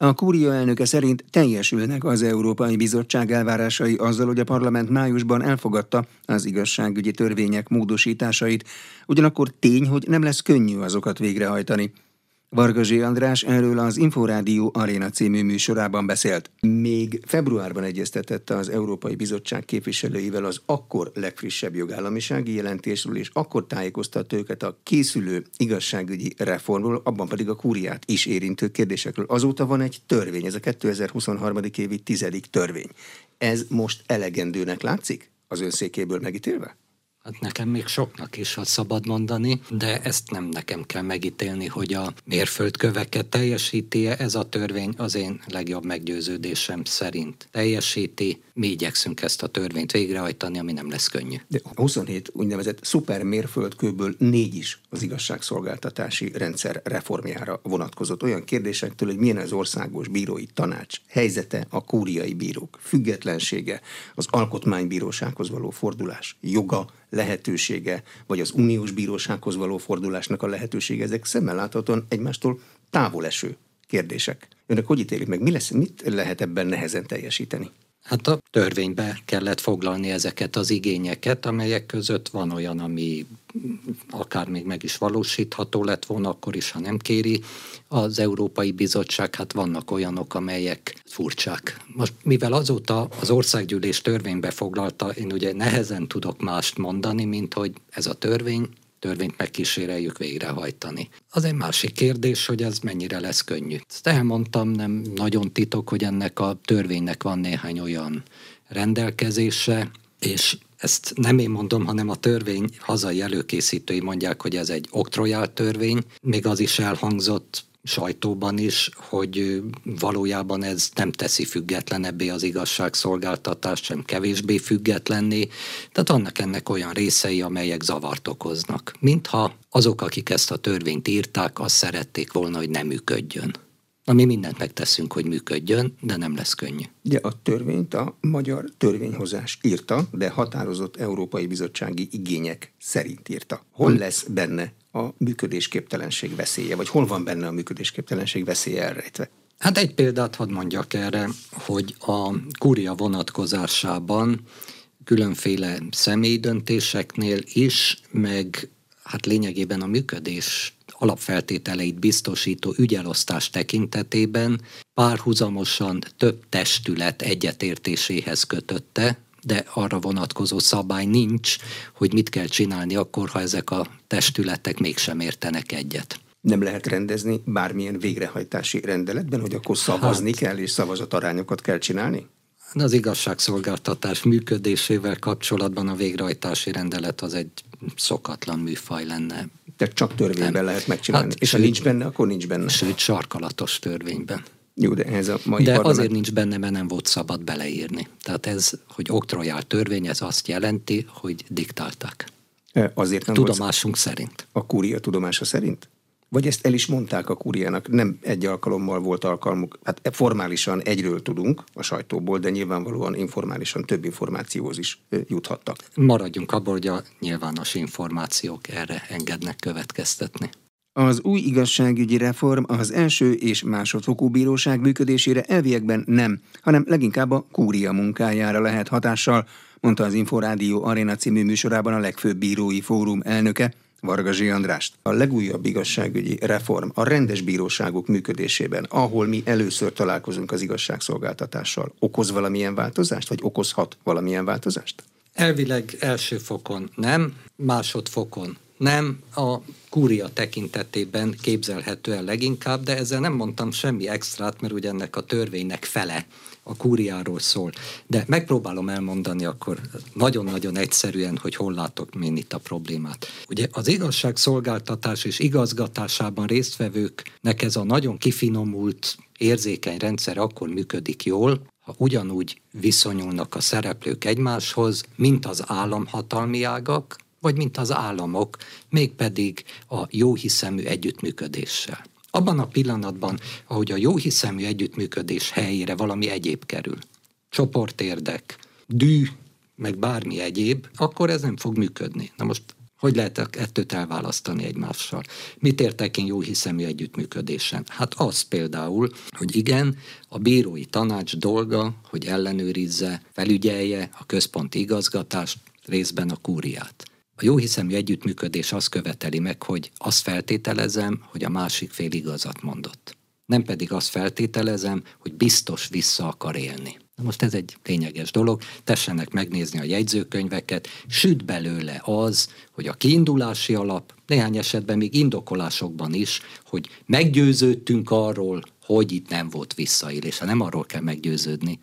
A kúria elnöke szerint teljesülnek az Európai Bizottság elvárásai azzal, hogy a parlament májusban elfogadta az igazságügyi törvények módosításait, ugyanakkor tény, hogy nem lesz könnyű azokat végrehajtani. Vargazsi András erről az Inforádió Aréna című műsorában beszélt. Még februárban egyeztetette az Európai Bizottság képviselőivel az akkor legfrissebb jogállamisági jelentésről, és akkor tájékoztatta őket a készülő igazságügyi reformról, abban pedig a kúriát is érintő kérdésekről. Azóta van egy törvény, ez a 2023. évi tizedik törvény. Ez most elegendőnek látszik az önszékéből megítélve? Hát nekem még soknak is, ha szabad mondani, de ezt nem nekem kell megítélni, hogy a mérföldköveket teljesíti-e ez a törvény az én legjobb meggyőződésem szerint. Teljesíti, mi igyekszünk ezt a törvényt végrehajtani, ami nem lesz könnyű. De 27 úgynevezett szuper mérföldkőből négy is az igazságszolgáltatási rendszer reformjára vonatkozott. Olyan kérdésektől, hogy milyen az országos bírói tanács helyzete, a kúriai bírók függetlensége, az alkotmánybírósághoz való fordulás joga, lehetősége, vagy az uniós bírósághoz való fordulásnak a lehetősége, ezek szemmel láthatóan egymástól távol eső kérdések. Önök hogy ítélik meg? Mi lesz, mit lehet ebben nehezen teljesíteni? Hát a törvénybe kellett foglalni ezeket az igényeket, amelyek között van olyan, ami akár még meg is valósítható lett volna, akkor is, ha nem kéri az Európai Bizottság, hát vannak olyanok, amelyek furcsák. Most mivel azóta az országgyűlés törvénybe foglalta, én ugye nehezen tudok mást mondani, mint hogy ez a törvény törvényt megkíséreljük végrehajtani. Az egy másik kérdés, hogy ez mennyire lesz könnyű. Ezt elmondtam, nem nagyon titok, hogy ennek a törvénynek van néhány olyan rendelkezése, és ezt nem én mondom, hanem a törvény hazai előkészítői mondják, hogy ez egy oktrojál törvény. Még az is elhangzott sajtóban is, hogy valójában ez nem teszi függetlenebbé az igazságszolgáltatást, sem kevésbé függetlenné. Tehát vannak ennek olyan részei, amelyek zavart okoznak. Mintha azok, akik ezt a törvényt írták, azt szerették volna, hogy nem működjön. Na, mi mindent megteszünk, hogy működjön, de nem lesz könnyű. Ugye a törvényt a magyar törvényhozás írta, de határozott Európai Bizottsági igények szerint írta. Hol hm. lesz benne a működésképtelenség veszélye, vagy hol van benne a működésképtelenség veszélye elrejtve? Hát egy példát hadd mondjak erre, hogy a kúria vonatkozásában különféle személyi döntéseknél is, meg hát lényegében a működés alapfeltételeit biztosító ügyelosztás tekintetében párhuzamosan több testület egyetértéséhez kötötte, de arra vonatkozó szabály nincs, hogy mit kell csinálni akkor, ha ezek a testületek mégsem értenek egyet. Nem lehet rendezni bármilyen végrehajtási rendeletben, hogy akkor szavazni hát, kell és szavazatarányokat kell csinálni? Az igazságszolgáltatás működésével kapcsolatban a végrehajtási rendelet az egy szokatlan műfaj lenne. Tehát csak törvényben nem. lehet megcsinálni. Hát, és ha nincs benne, akkor nincs benne. Sőt, sarkalatos törvényben. Jó, de ez a mai De parlament... azért nincs benne, mert nem volt szabad beleírni. Tehát ez, hogy oktrojál törvény, ez azt jelenti, hogy diktálták. E, azért nem Tudomásunk volt... szerint. A kúria tudomása szerint? Vagy ezt el is mondták a kúriának, nem egy alkalommal volt alkalmuk, hát formálisan egyről tudunk a sajtóból, de nyilvánvalóan informálisan több információhoz is juthattak. Maradjunk abból, hogy a nyilvános információk erre engednek következtetni. Az új igazságügyi reform az első és másodfokú bíróság működésére elviekben nem, hanem leginkább a kúria munkájára lehet hatással, mondta az Inforádió Arena című műsorában a legfőbb bírói fórum elnöke, Vargazsi Andrást. A legújabb igazságügyi reform a rendes bíróságok működésében, ahol mi először találkozunk az igazságszolgáltatással, okoz valamilyen változást, vagy okozhat valamilyen változást? Elvileg első fokon nem, másodfokon nem, a kúria tekintetében képzelhető el leginkább, de ezzel nem mondtam semmi extrát, mert ugye ennek a törvénynek fele a kúriáról szól. De megpróbálom elmondani akkor nagyon-nagyon egyszerűen, hogy hol látok én itt a problémát. Ugye az igazságszolgáltatás és igazgatásában résztvevőknek ez a nagyon kifinomult, érzékeny rendszer akkor működik jól, ha ugyanúgy viszonyulnak a szereplők egymáshoz, mint az államhatalmi ágak, vagy mint az államok, mégpedig a jóhiszemű együttműködéssel. Abban a pillanatban, ahogy a jóhiszemű együttműködés helyére valami egyéb kerül, csoportérdek, dű, meg bármi egyéb, akkor ez nem fog működni. Na most Hogy lehet ettőt elválasztani egymással? Mit értek én jó együttműködésen? Hát az például, hogy igen, a bírói tanács dolga, hogy ellenőrizze, felügyelje a központi igazgatást, részben a kúriát. A jó hiszemű együttműködés azt követeli meg, hogy azt feltételezem, hogy a másik fél igazat mondott. Nem pedig azt feltételezem, hogy biztos vissza akar élni. Na most ez egy lényeges dolog, tessenek megnézni a jegyzőkönyveket, süt belőle az, hogy a kiindulási alap, néhány esetben még indokolásokban is, hogy meggyőződtünk arról, hogy itt nem volt visszaélés. Nem arról kell meggyőződni,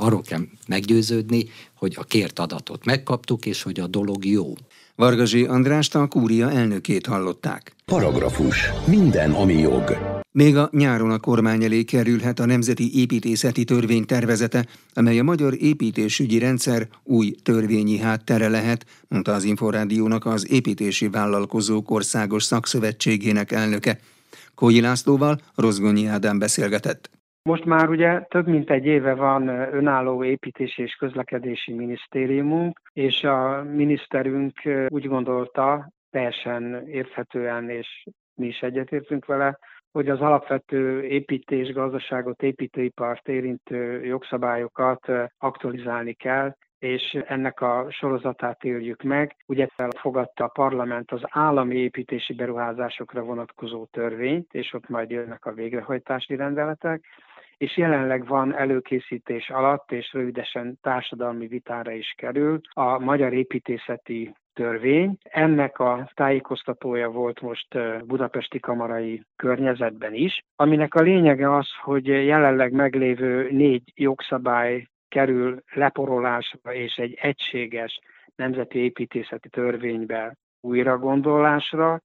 arról kell meggyőződni, hogy a kért adatot megkaptuk, és hogy a dolog jó. Vargazsi Andrást a kúria elnökét hallották. Paragrafus. Minden, ami jog. Még a nyáron a kormány elé kerülhet a Nemzeti Építészeti Törvény tervezete, amely a magyar építésügyi rendszer új törvényi háttere lehet, mondta az Inforádiónak az Építési Vállalkozók Országos Szakszövetségének elnöke. Kógyi Lászlóval Rozgonyi Ádám beszélgetett. Most már ugye több mint egy éve van önálló építési és közlekedési minisztériumunk, és a miniszterünk úgy gondolta, teljesen érthetően, és mi is egyetértünk vele, hogy az alapvető építés, gazdaságot, építőipart érintő jogszabályokat aktualizálni kell, és ennek a sorozatát éljük meg. Ugye elfogadta a parlament az állami építési beruházásokra vonatkozó törvényt, és ott majd jönnek a végrehajtási rendeletek, és jelenleg van előkészítés alatt, és rövidesen társadalmi vitára is kerül a Magyar Építészeti törvény. Ennek a tájékoztatója volt most budapesti kamarai környezetben is, aminek a lényege az, hogy jelenleg meglévő négy jogszabály kerül leporolásra és egy egységes nemzeti építészeti törvénybe újra gondolásra.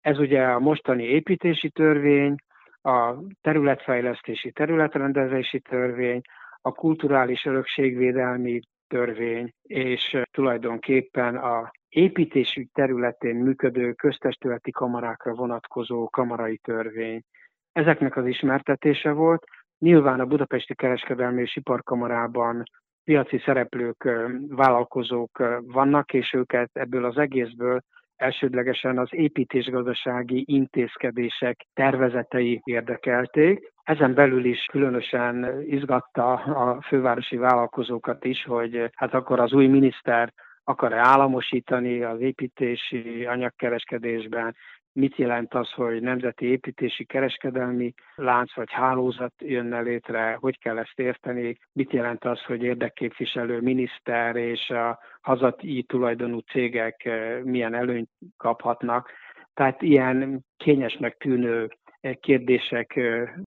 Ez ugye a mostani építési törvény, a területfejlesztési területrendezési törvény, a kulturális örökségvédelmi törvény, és tulajdonképpen a építésügy területén működő köztestületi kamarákra vonatkozó kamarai törvény. Ezeknek az ismertetése volt. Nyilván a Budapesti Kereskedelmi és Iparkamarában piaci szereplők, vállalkozók vannak, és őket ebből az egészből elsődlegesen az építésgazdasági intézkedések tervezetei érdekelték. Ezen belül is különösen izgatta a fővárosi vállalkozókat is, hogy hát akkor az új miniszter akar-e államosítani az építési anyagkereskedésben, mit jelent az, hogy nemzeti építési kereskedelmi lánc vagy hálózat jönne létre, hogy kell ezt érteni, mit jelent az, hogy érdekképviselő miniszter és a hazati tulajdonú cégek eh, milyen előnyt kaphatnak. Tehát ilyen kényesnek tűnő kérdések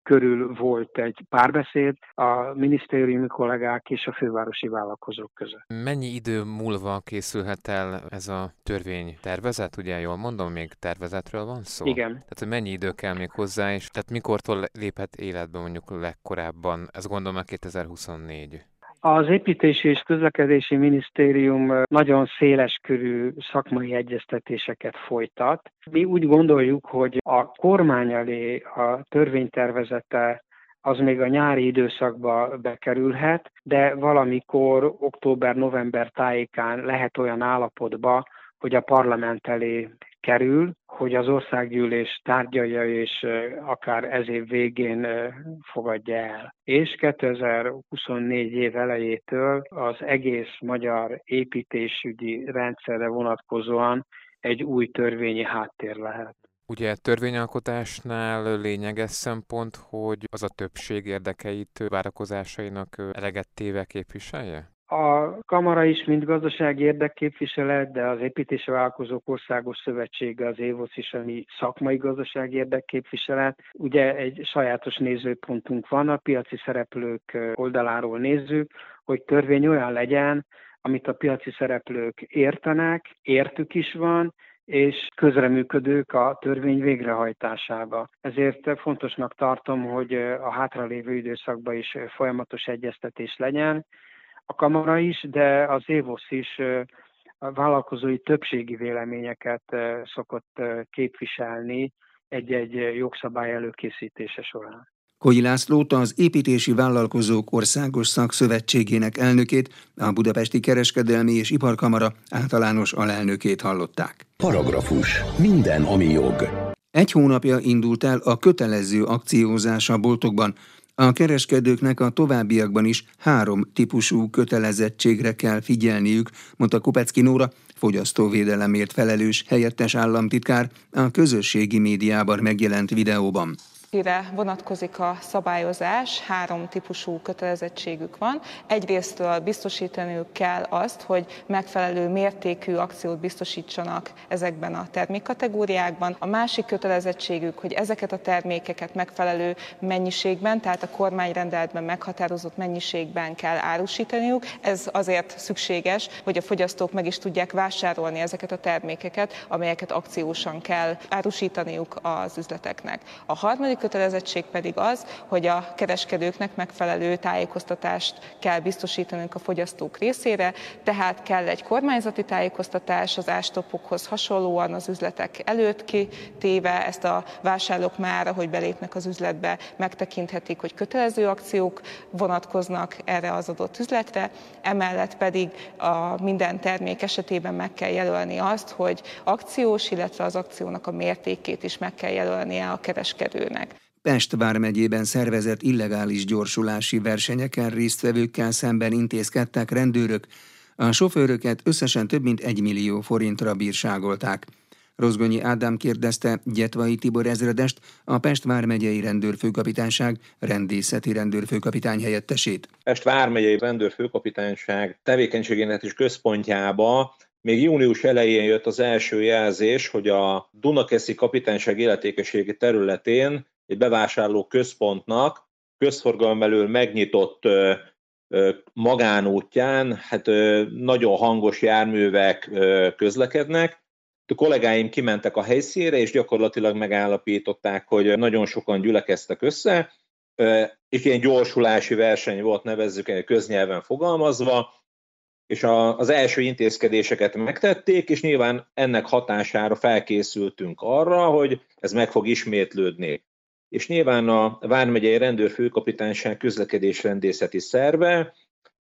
körül volt egy párbeszéd a minisztériumi kollégák és a fővárosi vállalkozók között. Mennyi idő múlva készülhet el ez a törvény tervezet? Ugye jól mondom, még tervezetről van szó? Igen. Tehát, hogy mennyi idő kell még hozzá, és tehát mikortól léphet életbe mondjuk legkorábban? Ez gondolom a 2024. Az Építési és Közlekedési Minisztérium nagyon széles körű szakmai egyeztetéseket folytat. Mi úgy gondoljuk, hogy a kormány elé a törvénytervezete az még a nyári időszakba bekerülhet, de valamikor október-november tájékán lehet olyan állapotba, hogy a parlament elé kerül, hogy az országgyűlés tárgyalja és akár ez év végén fogadja el. És 2024 év elejétől az egész magyar építésügyi rendszerre vonatkozóan egy új törvényi háttér lehet. Ugye törvényalkotásnál lényeges szempont, hogy az a többség érdekeit várakozásainak eleget téve képviselje? A Kamara is, mint gazdasági érdekképviselet, de az Építési Vállalkozók Országos Szövetsége, az ÉVOSZ is, ami szakmai gazdasági érdekképviselet. Ugye egy sajátos nézőpontunk van, a piaci szereplők oldaláról nézzük, hogy törvény olyan legyen, amit a piaci szereplők értenek, értük is van, és közreműködők a törvény végrehajtásába. Ezért fontosnak tartom, hogy a hátralévő időszakban is folyamatos egyeztetés legyen, a kamara is, de az évosz is a vállalkozói többségi véleményeket szokott képviselni egy-egy jogszabály előkészítése során. Koi Lászlót az Építési Vállalkozók Országos Szakszövetségének elnökét, a Budapesti Kereskedelmi és Iparkamara általános alelnökét hallották. Paragrafus. Minden, ami jog. Egy hónapja indult el a kötelező akciózás a boltokban. A kereskedőknek a továbbiakban is három típusú kötelezettségre kell figyelniük, mondta Kupecki Nóra, fogyasztóvédelemért felelős helyettes államtitkár a közösségi médiában megjelent videóban kire vonatkozik a szabályozás, három típusú kötelezettségük van. Egyrésztől biztosítaniuk kell azt, hogy megfelelő mértékű akciót biztosítsanak ezekben a termékkategóriákban. A másik kötelezettségük, hogy ezeket a termékeket megfelelő mennyiségben, tehát a kormányrendeletben meghatározott mennyiségben kell árusítaniuk. Ez azért szükséges, hogy a fogyasztók meg is tudják vásárolni ezeket a termékeket, amelyeket akciósan kell árusítaniuk az üzleteknek. A harmadik kötelezettség pedig az, hogy a kereskedőknek megfelelő tájékoztatást kell biztosítanunk a fogyasztók részére, tehát kell egy kormányzati tájékoztatás az ástopokhoz hasonlóan az üzletek előtt kitéve, ezt a vásárlók már, ahogy belépnek az üzletbe, megtekinthetik, hogy kötelező akciók vonatkoznak erre az adott üzletre, emellett pedig a minden termék esetében meg kell jelölni azt, hogy akciós, illetve az akciónak a mértékét is meg kell jelölnie a kereskedőnek. Pest vármegyében szervezett illegális gyorsulási versenyeken résztvevőkkel szemben intézkedtek rendőrök, a sofőröket összesen több mint egy millió forintra bírságolták. Rozgonyi Ádám kérdezte Gyetvai Tibor ezredest, a Pest vármegyei rendőrfőkapitányság rendészeti rendőrfőkapitány helyettesét. Pest vármegyei rendőrfőkapitányság tevékenységének is központjába még június elején jött az első jelzés, hogy a Dunakeszi kapitányság életékességi területén egy bevásárló központnak közforgalom belül megnyitott magánútján hát nagyon hangos járművek közlekednek. A kollégáim kimentek a helyszínre, és gyakorlatilag megállapították, hogy nagyon sokan gyülekeztek össze, és ilyen gyorsulási verseny volt, nevezzük köznyelven fogalmazva, és az első intézkedéseket megtették, és nyilván ennek hatására felkészültünk arra, hogy ez meg fog ismétlődni és nyilván a Vármegyei Rendőrfőkapitányság közlekedésrendészeti szerve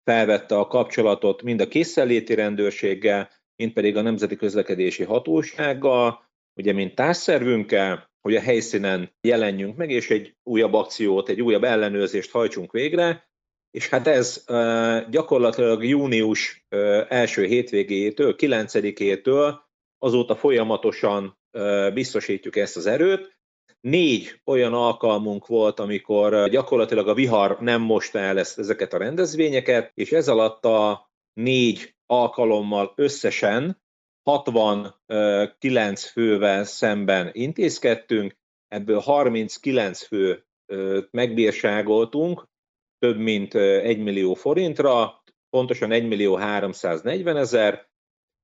felvette a kapcsolatot mind a készenléti rendőrséggel, mind pedig a Nemzeti Közlekedési Hatósággal, ugye mint társszervünkkel, hogy a helyszínen jelenjünk meg, és egy újabb akciót, egy újabb ellenőrzést hajtsunk végre, és hát ez gyakorlatilag június első hétvégétől, 9-től azóta folyamatosan biztosítjuk ezt az erőt, négy olyan alkalmunk volt, amikor gyakorlatilag a vihar nem mosta el ezeket a rendezvényeket, és ez alatt a négy alkalommal összesen 69 fővel szemben intézkedtünk, ebből 39 fő megbírságoltunk, több mint 1 millió forintra, pontosan 1 millió 340 ezer,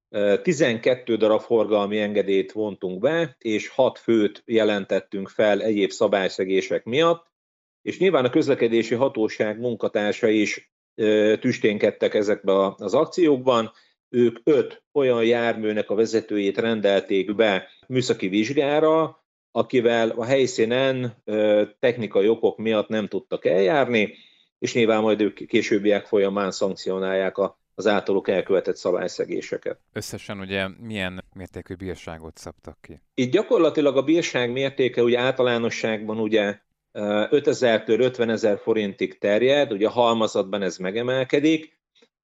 12 darab forgalmi engedélyt vontunk be, és 6 főt jelentettünk fel egyéb szabályszegések miatt, és nyilván a közlekedési hatóság munkatársa is tüsténkedtek ezekbe az akciókban. Ők öt olyan járműnek a vezetőjét rendelték be műszaki vizsgára, akivel a helyszínen technikai okok miatt nem tudtak eljárni, és nyilván majd ők későbbiek folyamán szankcionálják a az általuk elkövetett szabályszegéseket. Összesen ugye milyen mértékű bírságot szabtak ki? Itt gyakorlatilag a bírság mértéke ugye általánosságban ugye 5000-től 50 ezer forintig terjed, ugye a halmazatban ez megemelkedik,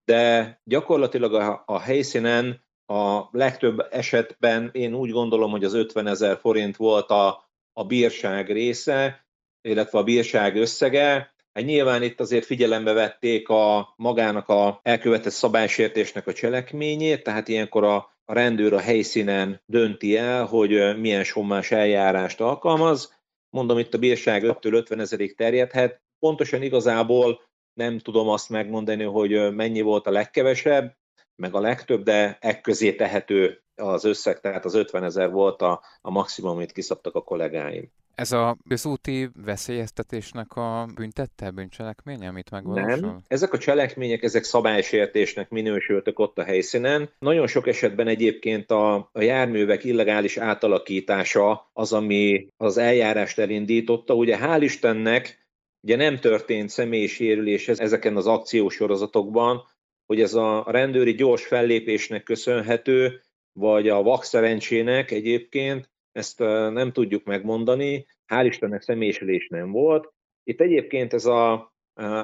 de gyakorlatilag a, a helyszínen a legtöbb esetben én úgy gondolom, hogy az 50 ezer forint volt a, a bírság része, illetve a bírság összege, Hát nyilván itt azért figyelembe vették a magának a elkövetett szabálysértésnek a cselekményét, tehát ilyenkor a, a rendőr a helyszínen dönti el, hogy milyen sommás eljárást alkalmaz. Mondom, itt a bírság 5-től 50 ezerig terjedhet. Pontosan igazából nem tudom azt megmondani, hogy mennyi volt a legkevesebb, meg a legtöbb, de ekközé tehető az összeg, tehát az 50 ezer volt a, a maximum, amit kiszabtak a kollégáim. Ez a közúti veszélyeztetésnek a büntette, bűncselekménye, amit megvalósul? Nem. Ezek a cselekmények, ezek szabálysértésnek minősültek ott a helyszínen. Nagyon sok esetben egyébként a, a járművek illegális átalakítása az, ami az eljárást elindította. Ugye hál' Istennek ugye nem történt személyi sérülés ezeken az akciósorozatokban, hogy ez a rendőri gyors fellépésnek köszönhető, vagy a vakszerencsének egyébként, ezt nem tudjuk megmondani, hál' Istennek személyisülés nem volt. Itt egyébként ez a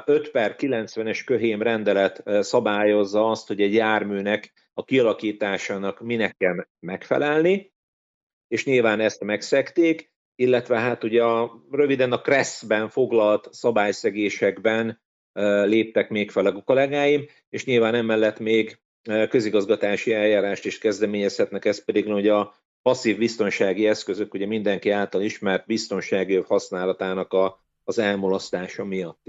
5 per 90-es köhém rendelet szabályozza azt, hogy egy járműnek a kialakításának minek kell megfelelni, és nyilván ezt megszekték, illetve hát ugye a, röviden a Kresszben foglalt szabályszegésekben léptek még fel a kollégáim, és nyilván emellett még közigazgatási eljárást is kezdeményezhetnek, ez pedig hogy a passzív biztonsági eszközök, ugye mindenki által ismert biztonsági használatának a, az elmulasztása miatt.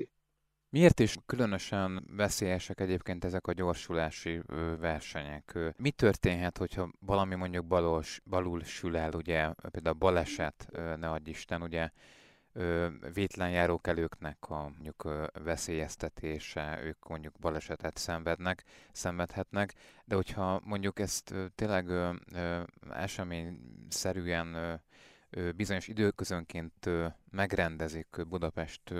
Miért is különösen veszélyesek egyébként ezek a gyorsulási versenyek? Mi történhet, hogyha valami mondjuk balos, balul sül el, ugye például baleset, ne adj Isten, ugye vétlen járókelőknek a mondjuk veszélyeztetése, ők mondjuk balesetet szenvednek, szenvedhetnek, de hogyha mondjuk ezt tényleg eseményszerűen bizonyos időközönként megrendezik Budapest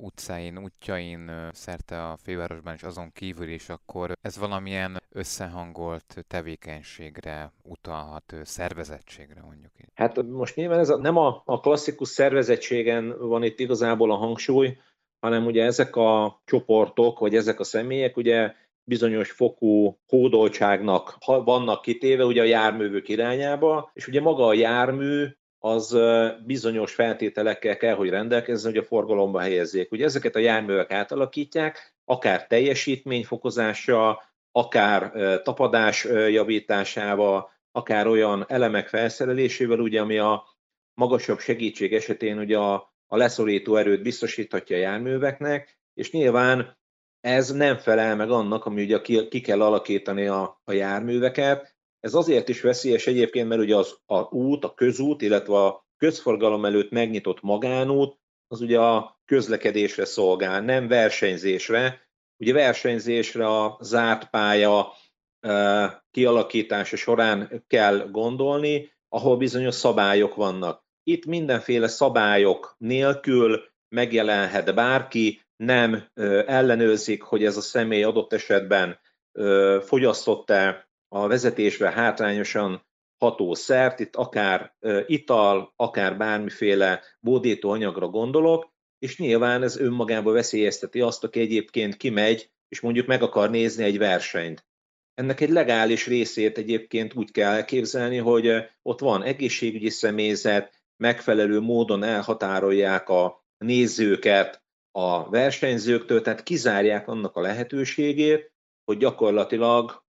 utcáin, útjain, szerte a fővárosban és azon kívül is, akkor ez valamilyen összehangolt tevékenységre utalhat, szervezettségre mondjuk így. Hát most nyilván ez a, nem a, a klasszikus szervezettségen van itt igazából a hangsúly, hanem ugye ezek a csoportok, vagy ezek a személyek ugye bizonyos fokú kódoltságnak vannak kitéve ugye a járművök irányába, és ugye maga a jármű az bizonyos feltételekkel kell, hogy rendelkezzen, hogy a forgalomba helyezzék. Ugye ezeket a járművek átalakítják, akár teljesítményfokozása, akár tapadás javításával, akár olyan elemek felszerelésével, ugye, ami a magasabb segítség esetén ugye a, a leszorító erőt biztosíthatja a járműveknek, és nyilván ez nem felel meg annak, ami ugye ki, ki kell alakítani a, a járműveket, ez azért is veszélyes egyébként, mert ugye az a út, a közút, illetve a közforgalom előtt megnyitott magánút, az ugye a közlekedésre szolgál, nem versenyzésre. Ugye versenyzésre a zárt pálya kialakítása során kell gondolni, ahol bizonyos szabályok vannak. Itt mindenféle szabályok nélkül megjelenhet bárki, nem ellenőrzik, hogy ez a személy adott esetben fogyasztott-e a vezetésre hátrányosan ható szert, itt akár ital, akár bármiféle bódító anyagra gondolok, és nyilván ez önmagában veszélyezteti azt, aki egyébként kimegy, és mondjuk meg akar nézni egy versenyt. Ennek egy legális részét egyébként úgy kell elképzelni, hogy ott van egészségügyi személyzet, megfelelő módon elhatárolják a nézőket a versenyzőktől, tehát kizárják annak a lehetőségét, hogy gyakorlatilag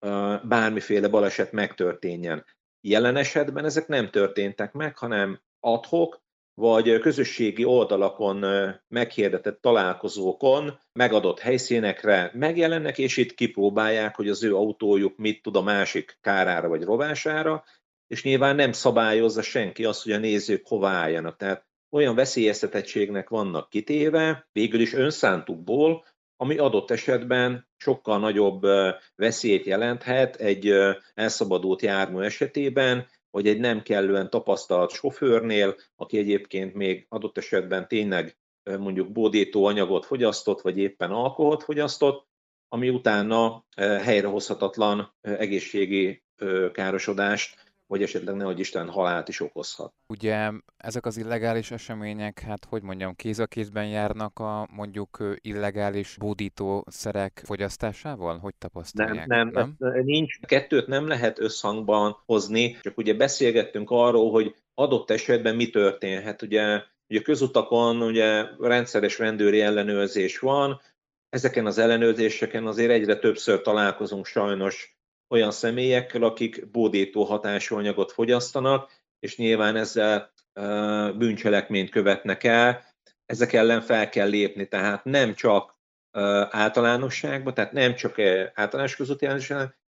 bármiféle baleset megtörténjen. Jelen esetben ezek nem történtek meg, hanem adhok, vagy közösségi oldalakon meghirdetett találkozókon, megadott helyszínekre megjelennek, és itt kipróbálják, hogy az ő autójuk mit tud a másik kárára vagy rovására, és nyilván nem szabályozza senki azt, hogy a nézők hova álljanak. Tehát olyan veszélyeztetettségnek vannak kitéve, végül is önszántukból, ami adott esetben sokkal nagyobb veszélyt jelenthet egy elszabadult jármű esetében, vagy egy nem kellően tapasztalt sofőrnél, aki egyébként még adott esetben tényleg mondjuk bódító anyagot fogyasztott, vagy éppen alkoholt fogyasztott, ami utána helyrehozhatatlan egészségi károsodást vagy esetleg nehogy Isten halált is okozhat. Ugye ezek az illegális események, hát hogy mondjam, kéz a kézben járnak a mondjuk illegális bódítószerek fogyasztásával? Hogy tapasztalják? Nem, nem, nem? nincs. Kettőt nem lehet összhangban hozni, csak ugye beszélgettünk arról, hogy adott esetben mi történhet. Ugye, ugye közutakon ugye rendszeres rendőri ellenőrzés van, ezeken az ellenőrzéseken azért egyre többször találkozunk sajnos olyan személyekkel, akik bódító hatású anyagot fogyasztanak, és nyilván ezzel bűncselekményt követnek el, ezek ellen fel kell lépni, tehát nem csak általánosságban, tehát nem csak általános közúti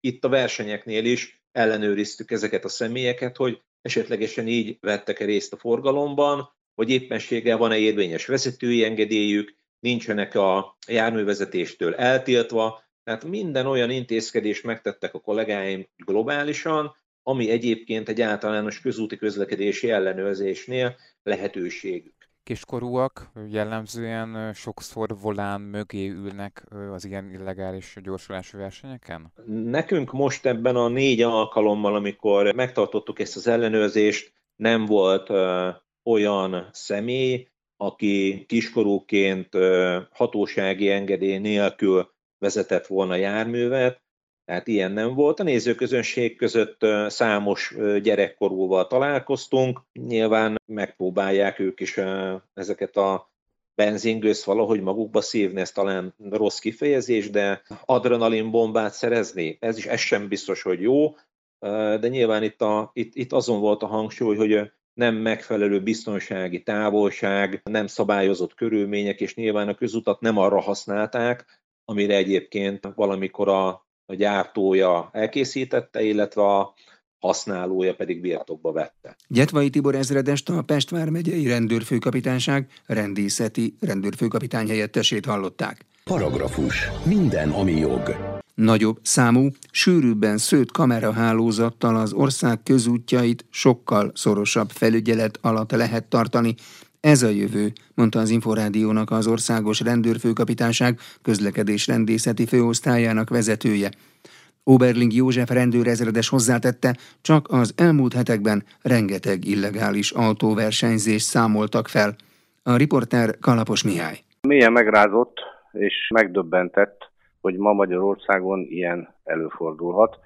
itt a versenyeknél is ellenőriztük ezeket a személyeket, hogy esetlegesen így vettek-e részt a forgalomban, vagy éppenséggel van-e érvényes vezetői engedélyük, nincsenek a járművezetéstől eltiltva, tehát minden olyan intézkedést megtettek a kollégáim globálisan, ami egyébként egy általános közúti közlekedési ellenőrzésnél lehetőségük. kiskorúak jellemzően sokszor volán mögé ülnek az ilyen illegális gyorsulási versenyeken? Nekünk most ebben a négy alkalommal, amikor megtartottuk ezt az ellenőrzést, nem volt olyan személy, aki kiskorúként hatósági engedély nélkül vezetett volna járművet, tehát ilyen nem volt. A nézőközönség között számos gyerekkorúval találkoztunk. Nyilván megpróbálják ők is ezeket a benzingőzt valahogy magukba szívni, ez talán rossz kifejezés, de adrenalinbombát szerezni, ez is ez sem biztos, hogy jó, de nyilván itt, a, itt, itt azon volt a hangsúly, hogy nem megfelelő biztonsági távolság, nem szabályozott körülmények, és nyilván a közutat nem arra használták, amire egyébként valamikor a, a gyártója elkészítette, illetve a használója pedig birtokba vette. Gyetvai Tibor ezredest a Pest vármegyei rendőrfőkapitányság rendészeti rendőrfőkapitány helyettesét hallották. Paragrafus. Minden, ami jog. Nagyobb számú, sűrűbben szőtt kamerahálózattal az ország közútjait sokkal szorosabb felügyelet alatt lehet tartani. Ez a jövő, mondta az Inforádiónak az Országos Rendőrfőkapitányság közlekedés rendészeti főosztályának vezetője. Oberling József rendőrezredes hozzátette, csak az elmúlt hetekben rengeteg illegális autóversenyzést számoltak fel. A riporter Kalapos Mihály. Milyen megrázott és megdöbbentett hogy ma Magyarországon ilyen előfordulhat.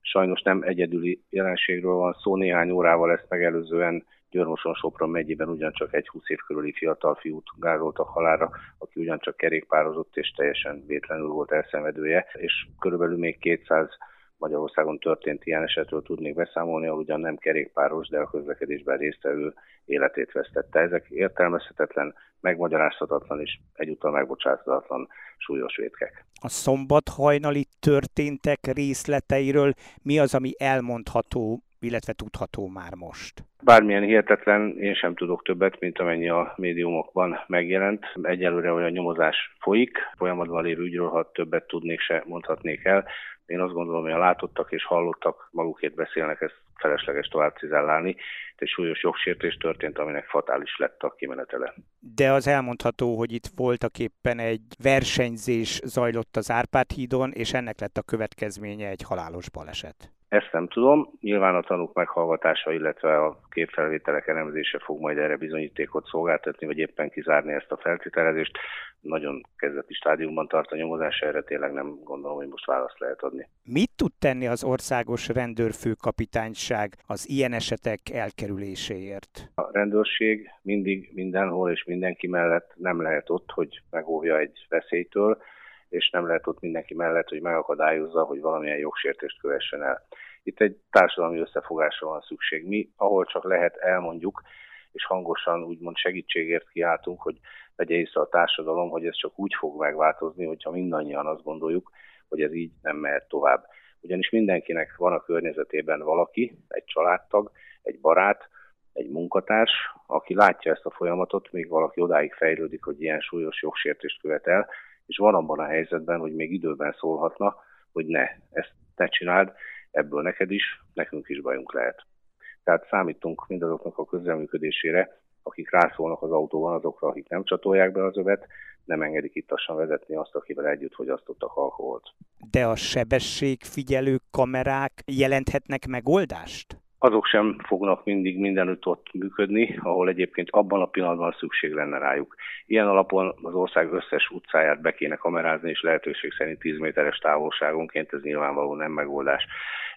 Sajnos nem egyedüli jelenségről van szó, néhány órával ezt megelőzően Györmoson Sopron megyében ugyancsak egy 20 év körüli fiatal fiút gázoltak halára, aki ugyancsak kerékpározott és teljesen vétlenül volt elszenvedője, és körülbelül még 200 Magyarországon történt ilyen esetről tudnék beszámolni, ugyan nem kerékpáros, de a közlekedésben résztvevő életét vesztette. Ezek értelmezhetetlen, megmagyarázhatatlan és egyúttal megbocsáthatatlan súlyos vétkek. A szombat hajnali történtek részleteiről mi az, ami elmondható, illetve tudható már most? Bármilyen hihetetlen, én sem tudok többet, mint amennyi a médiumokban megjelent. Egyelőre olyan nyomozás folyik, folyamatban lévő ügyről, ha többet tudnék se mondhatnék el. Én azt gondolom, hogy a látottak és hallottak magukért beszélnek, ezt felesleges tovább cizellálni. Egy súlyos jogsértés történt, aminek fatális lett a kimenetele. De az elmondható, hogy itt voltak éppen egy versenyzés zajlott az Árpád hídon, és ennek lett a következménye egy halálos baleset. Ezt nem tudom. Nyilván a tanúk meghallgatása, illetve a képfelvételek elemzése fog majd erre bizonyítékot szolgáltatni, vagy éppen kizárni ezt a feltételezést. Nagyon kezdeti stádiumban tart a nyomozás, erre tényleg nem gondolom, hogy most választ lehet adni. Mit tud tenni az országos rendőrfőkapitányság az ilyen esetek elkerüléséért? A rendőrség mindig mindenhol és mindenki mellett nem lehet ott, hogy megóvja egy veszélytől, és nem lehet ott mindenki mellett, hogy megakadályozza, hogy valamilyen jogsértést kövessen el. Itt egy társadalmi összefogásra van szükség. Mi, ahol csak lehet, elmondjuk, és hangosan úgymond segítségért kiáltunk, hogy vegye észre a társadalom, hogy ez csak úgy fog megváltozni, hogyha mindannyian azt gondoljuk, hogy ez így nem mehet tovább. Ugyanis mindenkinek van a környezetében valaki, egy családtag, egy barát, egy munkatárs, aki látja ezt a folyamatot, még valaki odáig fejlődik, hogy ilyen súlyos jogsértést követel, és van abban a helyzetben, hogy még időben szólhatna, hogy ne, ezt ne csináld, ebből neked is, nekünk is bajunk lehet. Tehát számítunk mindazoknak a közreműködésére, akik rászólnak az autóban azokra, akik nem csatolják be az övet, nem engedik ittassan vezetni azt, akivel együtt fogyasztottak alkoholt. De a sebességfigyelő kamerák jelenthetnek megoldást? Azok sem fognak mindig mindenütt ott működni, ahol egyébként abban a pillanatban szükség lenne rájuk. Ilyen alapon az ország összes utcáját be kéne kamerázni, és lehetőség szerint 10 méteres távolságonként ez nyilvánvaló nem megoldás.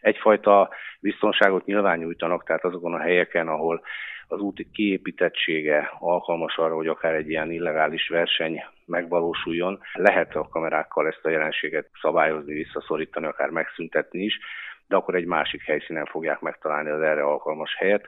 Egyfajta biztonságot nyilván nyújtanak, tehát azokon a helyeken, ahol az út kiépítettsége alkalmas arra, hogy akár egy ilyen illegális verseny megvalósuljon. Lehet a kamerákkal ezt a jelenséget szabályozni, visszaszorítani, akár megszüntetni is, de akkor egy másik helyszínen fogják megtalálni az erre alkalmas helyet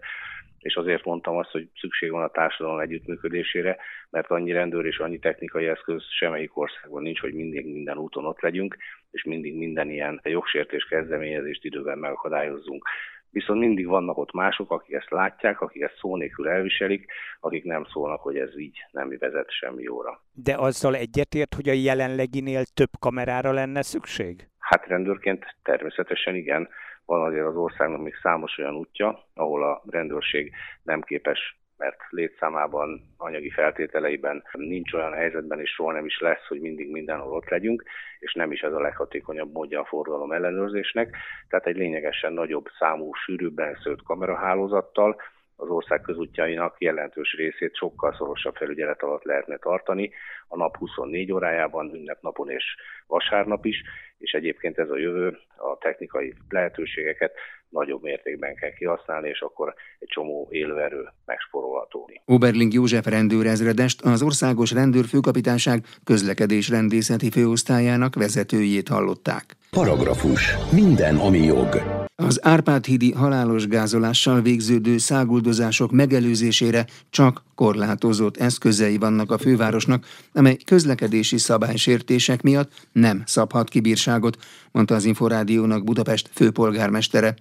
és azért mondtam azt, hogy szükség van a társadalom együttműködésére, mert annyi rendőr és annyi technikai eszköz semmelyik országban nincs, hogy mindig minden úton ott legyünk, és mindig minden ilyen jogsértés kezdeményezést időben megakadályozzunk. Viszont mindig vannak ott mások, akik ezt látják, akik ezt szó nélkül elviselik, akik nem szólnak, hogy ez így nem vezet semmi jóra. De azzal egyetért, hogy a jelenleginél több kamerára lenne szükség? Hát rendőrként természetesen igen. Van azért az országnak még számos olyan útja, ahol a rendőrség nem képes mert létszámában, anyagi feltételeiben nincs olyan helyzetben, és soha nem is lesz, hogy mindig mindenhol ott legyünk, és nem is ez a leghatékonyabb módja a forgalom ellenőrzésnek. Tehát egy lényegesen nagyobb számú, sűrűbben szőtt kamerahálózattal, az ország közútjainak jelentős részét sokkal szorosabb felügyelet alatt lehetne tartani, a nap 24 órájában, ünnepnapon és vasárnap is, és egyébként ez a jövő a technikai lehetőségeket nagyobb mértékben kell kihasználni, és akkor egy csomó élőerő megsporolható. Oberling József rendőrezredest az Országos Rendőrfőkapitányság közlekedés rendészeti főosztályának vezetőjét hallották. Paragrafus. Minden, ami jog. Az Árpád-hídi halálos gázolással végződő száguldozások megelőzésére csak korlátozott eszközei vannak a fővárosnak, amely közlekedési szabálysértések miatt nem szabhat kibírságot, mondta az Inforádiónak Budapest főpolgármestere.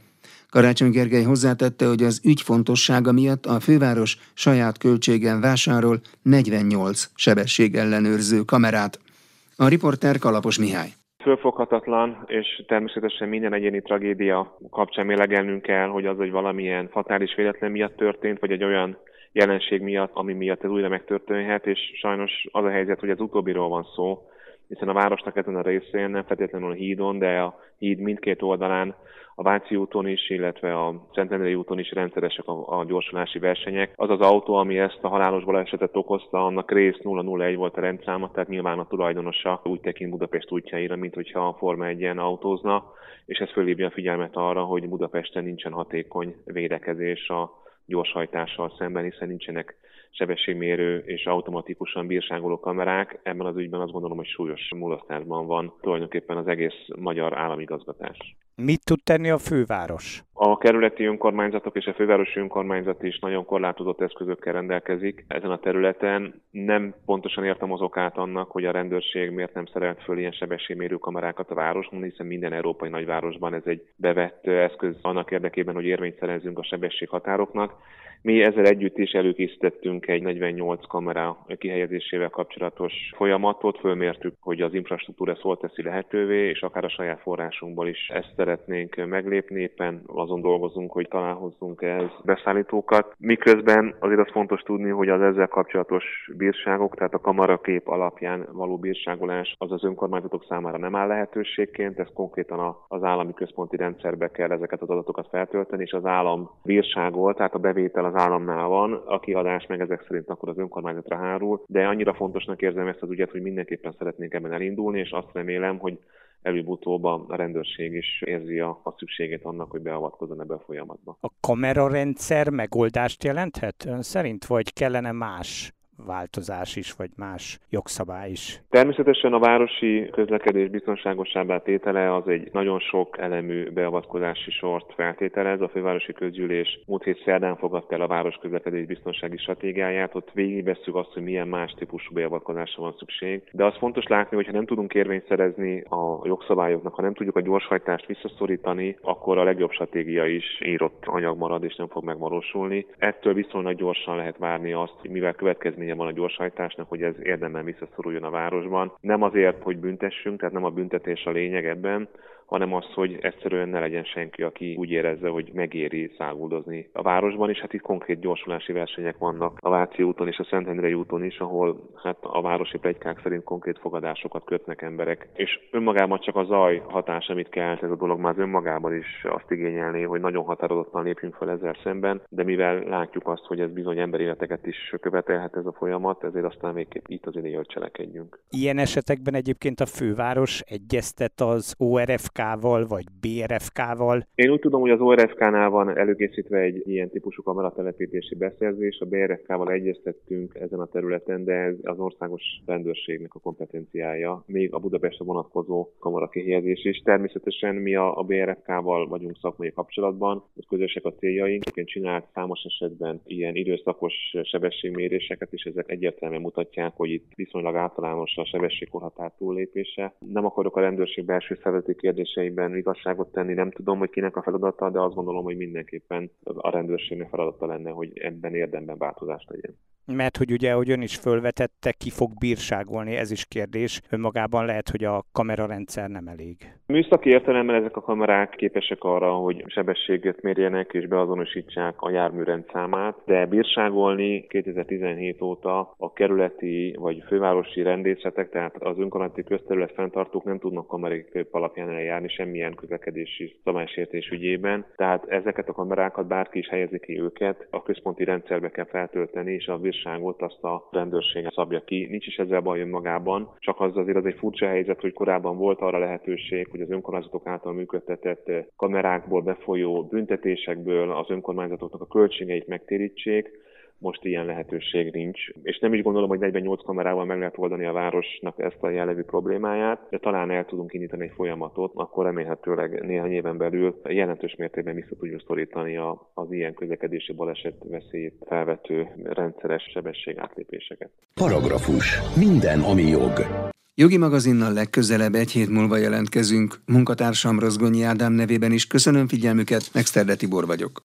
Karácsony Gergely hozzátette, hogy az ügy fontossága miatt a főváros saját költségen vásárol 48 sebességellenőrző kamerát. A riporter Kalapos Mihály. Fölfoghatatlan, és természetesen minden egyéni tragédia kapcsán mélegelnünk kell, hogy az egy valamilyen fatális véletlen miatt történt, vagy egy olyan jelenség miatt, ami miatt ez újra megtörténhet, és sajnos az a helyzet, hogy az utóbbiról van szó, hiszen a városnak ezen a részén, nem feltétlenül a hídon, de a híd mindkét oldalán, a Váci úton is, illetve a Szentendrei úton is rendszeresek a, a gyorsulási versenyek. Az az autó, ami ezt a halálos balesetet okozta, annak rész 001 volt a rendszáma, tehát nyilván a tulajdonosa úgy tekint Budapest útjaira, mint hogyha a Forma 1 autózna, és ez fölhívja a figyelmet arra, hogy Budapesten nincsen hatékony védekezés a gyorshajtással szemben, hiszen nincsenek sebességmérő és automatikusan bírságoló kamerák. Ebben az ügyben azt gondolom, hogy súlyos mulasztásban van tulajdonképpen az egész magyar államigazgatás. Mit tud tenni a főváros? A kerületi önkormányzatok és a fővárosi önkormányzat is nagyon korlátozott eszközökkel rendelkezik ezen a területen. Nem pontosan értem az okát annak, hogy a rendőrség miért nem szerelt föl ilyen sebességmérő kamerákat a városban, hiszen minden európai nagyvárosban ez egy bevett eszköz annak érdekében, hogy érvényt szerezzünk a sebességhatároknak. Mi ezzel együtt is előkészítettünk egy 48 kamera kihelyezésével kapcsolatos folyamatot, fölmértük, hogy az infrastruktúra szól teszi lehetővé, és akár a saját forrásunkból is ezt szeretnénk meglépni, éppen azon dolgozunk, hogy találhozzunk ez beszállítókat. Miközben azért az fontos tudni, hogy az ezzel kapcsolatos bírságok, tehát a kamarakép alapján való bírságolás az az önkormányzatok számára nem áll lehetőségként, ez konkrétan az állami központi rendszerbe kell ezeket az adatokat feltölteni, és az állam bírságol, tehát a bevétel az államnál van, a kiadás meg ezek szerint akkor az önkormányzatra hárul, de annyira fontosnak érzem ezt az ügyet, hogy mindenképpen szeretnénk ebben elindulni, és azt remélem, hogy előbb-utóbb a rendőrség is érzi a, a szükségét annak, hogy beavatkozzon ebbe a folyamatba. A kamerarendszer megoldást jelenthet ön szerint, vagy kellene más változás is, vagy más jogszabály is? Természetesen a városi közlekedés biztonságosabbá tétele az egy nagyon sok elemű beavatkozási sort feltételez. A fővárosi közgyűlés múlt hét szerdán fogadta el a város közlekedés biztonsági stratégiáját, ott végigvesszük azt, hogy milyen más típusú beavatkozásra van szükség. De az fontos látni, hogy ha nem tudunk érvényt szerezni a jogszabályoknak, ha nem tudjuk a gyorshajtást visszaszorítani, akkor a legjobb stratégia is írott anyag marad és nem fog megvalósulni. Ettől viszonylag gyorsan lehet várni azt, hogy mivel következmény eredménye van a gyorshajtásnak, hogy ez érdemben visszaszoruljon a városban. Nem azért, hogy büntessünk, tehát nem a büntetés a lényeg ebben, hanem az, hogy egyszerűen ne legyen senki, aki úgy érezze, hogy megéri száguldozni a városban, és hát itt konkrét gyorsulási versenyek vannak a Váci úton és a Szentendrei úton is, ahol hát a városi plegykák szerint konkrét fogadásokat kötnek emberek. És önmagában csak a zaj hatás, amit kelt ez a dolog már önmagában is azt igényelné, hogy nagyon határozottan lépjünk fel ezzel szemben, de mivel látjuk azt, hogy ez bizony emberéleteket is követelhet ez a folyamat, ezért aztán még itt az hogy cselekedjünk. Ilyen esetekben egyébként a főváros egyeztet az ORFK ORFK-val, vagy BRFK-val? Én úgy tudom, hogy az ORFK-nál van előkészítve egy ilyen típusú kameratelepítési beszerzés, a BRFK-val egyeztettünk ezen a területen, de ez az országos rendőrségnek a kompetenciája, még a Budapestre vonatkozó kamerakihelyezés is. Természetesen mi a, BRFK-val vagyunk szakmai kapcsolatban, hogy közösek a céljaink. Én csinált számos esetben ilyen időszakos sebességméréseket, és ezek egyértelműen mutatják, hogy itt viszonylag általános a sebességkorhatár túllépése. Nem akarok a rendőrség belső szervezeti kérdés kérdéseiben igazságot tenni, nem tudom, hogy kinek a feladata, de azt gondolom, hogy mindenképpen a rendőrségnek feladata lenne, hogy ebben érdemben változást legyen. Mert hogy ugye, ahogy ön is fölvetette, ki fog bírságolni, ez is kérdés. Önmagában lehet, hogy a kamerarendszer nem elég. Műszaki értelemben ezek a kamerák képesek arra, hogy sebességet mérjenek és beazonosítsák a jármű rendszámát, de bírságolni 2017 óta a kerületi vagy fővárosi rendészetek, tehát az önkormányzati közterület fenntartók nem tudnak kamerik alapján eljárni semmilyen közlekedési szabálysértés ügyében. Tehát ezeket a kamerákat bárki is helyezi ki őket, a központi rendszerbe kell feltölteni, és a bírságot azt a rendőrség szabja ki. Nincs is ezzel baj önmagában, csak az azért az egy furcsa helyzet, hogy korábban volt arra lehetőség, hogy az önkormányzatok által működtetett kamerákból befolyó büntetésekből az önkormányzatoknak a költségeit megtérítsék, most ilyen lehetőség nincs. És nem is gondolom, hogy 48 kamerával meg lehet oldani a városnak ezt a jellegű problémáját, de talán el tudunk indítani egy folyamatot, akkor remélhetőleg néhány éven belül jelentős mértékben vissza tudjuk szorítani az ilyen közlekedési baleset veszélyét felvető rendszeres sebességátlépéseket. Paragrafus. Minden, ami jog. Jogi magazinnal legközelebb egy hét múlva jelentkezünk. Munkatársam Rozgonyi Ádám nevében is köszönöm figyelmüket, Megszterde Tibor vagyok.